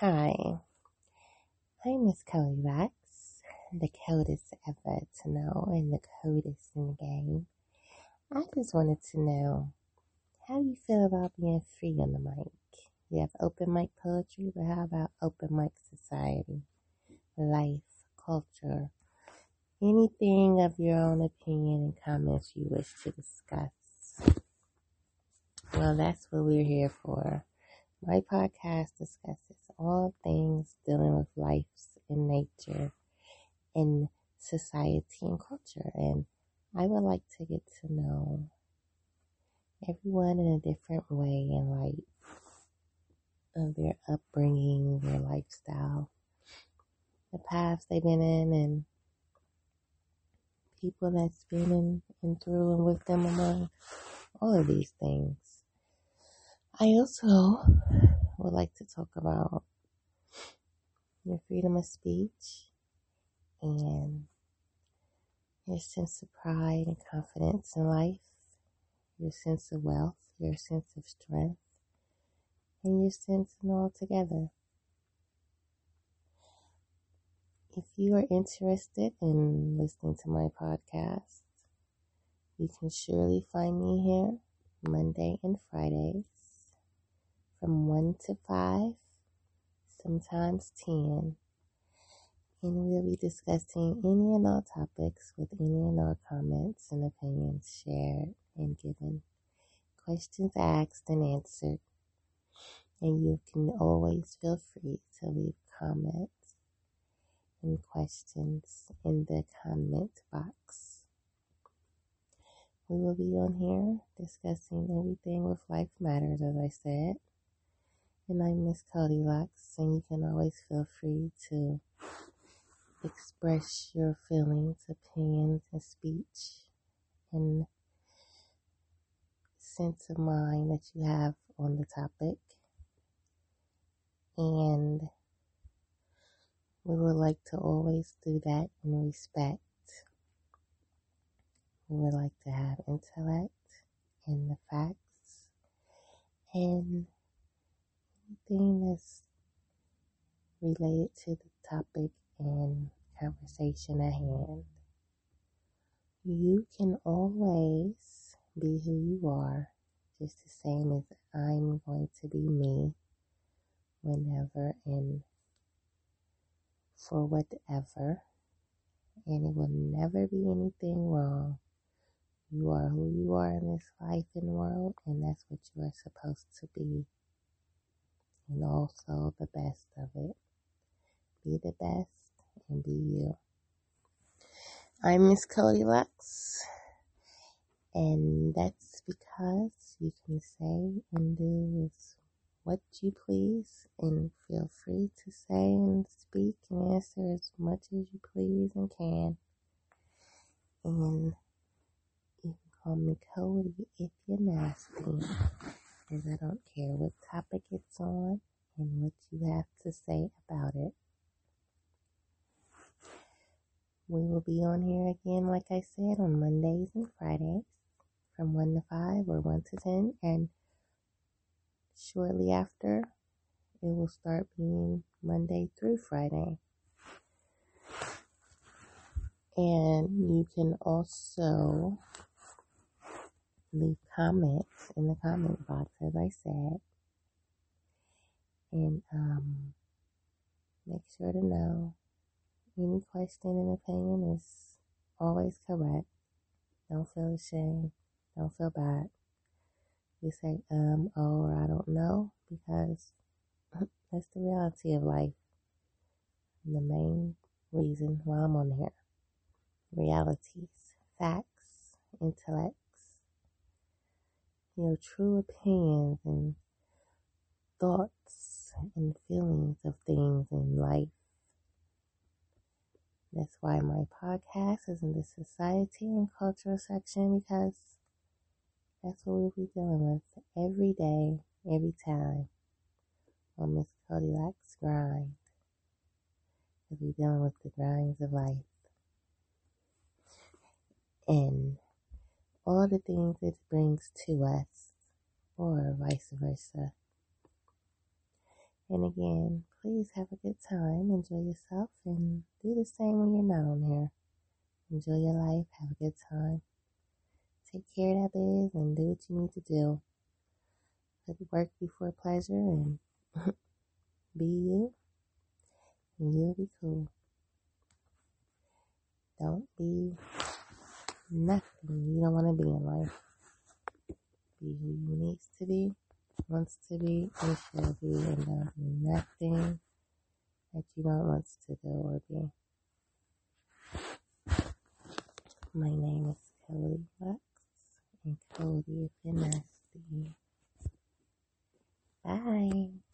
Hi, I'm Miss Coldilocks, the coldest ever to know and the coldest in the game. I just wanted to know how you feel about being free on the mic. You have open mic poetry, but how about open mic society, life, culture, anything of your own opinion and comments you wish to discuss? Well, that's what we're here for. My podcast discusses all things dealing with life and nature and society and culture. And I would like to get to know everyone in a different way and light of their upbringing, their lifestyle, the paths they've been in, and people that's been in and through and with them among all of these things. I also would like to talk about your freedom of speech and your sense of pride and confidence in life, your sense of wealth, your sense of strength, and your sense in all together. If you are interested in listening to my podcast, you can surely find me here Monday and Fridays from 1 to 5, sometimes 10. And we'll be discussing any and all topics with any and all comments and opinions shared and given, questions asked and answered. And you can always feel free to leave comments and questions in the comment box. We will be on here discussing everything with Life Matters, as I said and I'm Miss Coldilocks, and you can always feel free to express your feelings, opinions, and speech and sense of mind that you have on the topic. And we would like to always do that in respect. We would like to have intellect and the facts and anything that's related to the topic and conversation at hand. You can always be who you are, just the same as I'm going to be me whenever and for whatever. And it will never be anything wrong. You are who you are in this life and world, and that's what you are supposed to be and also the best of it. Be the best and be you. I'm Miss Coldilocks, and that's because you can say and do what you please, and feel free to say and speak and answer as much as you please and can. And you can call me Coldy if you're nasty because I don't care what topic it's on and what you have to say about it. We will be on here again, like I said, on Mondays and Fridays from 1 to 5 or 1 to 10. And shortly after, it will start being Monday through Friday. And you can also leave comments in the comment box, as I said. And um, make sure to know any question and opinion is always correct. Don't feel ashamed. Don't feel bad. You say, um, oh, or I don't know, because that's the reality of life. And the main reason why I'm on here. Realities, facts, intellect, your true opinions and thoughts and feelings of things in life. That's why my podcast is in the society and cultural section because that's what we'll be dealing with every day, every time on Miss Coldilocks Grind. We'll be dealing with the grinds of life. And all the things it brings to us, or vice versa. And again, please have a good time. Enjoy yourself and do the same when you're not on here. Enjoy your life. Have a good time. Take care of that biz and do what you need to do. Put work before pleasure and be you. And you'll be cool. Don't be nothing you don't want to be in life. Be who you need to be, wants to be, and shall be, and be nothing that you don't want to do or be. My name is Cody Lux, and Coldy if you're nasty. Bye.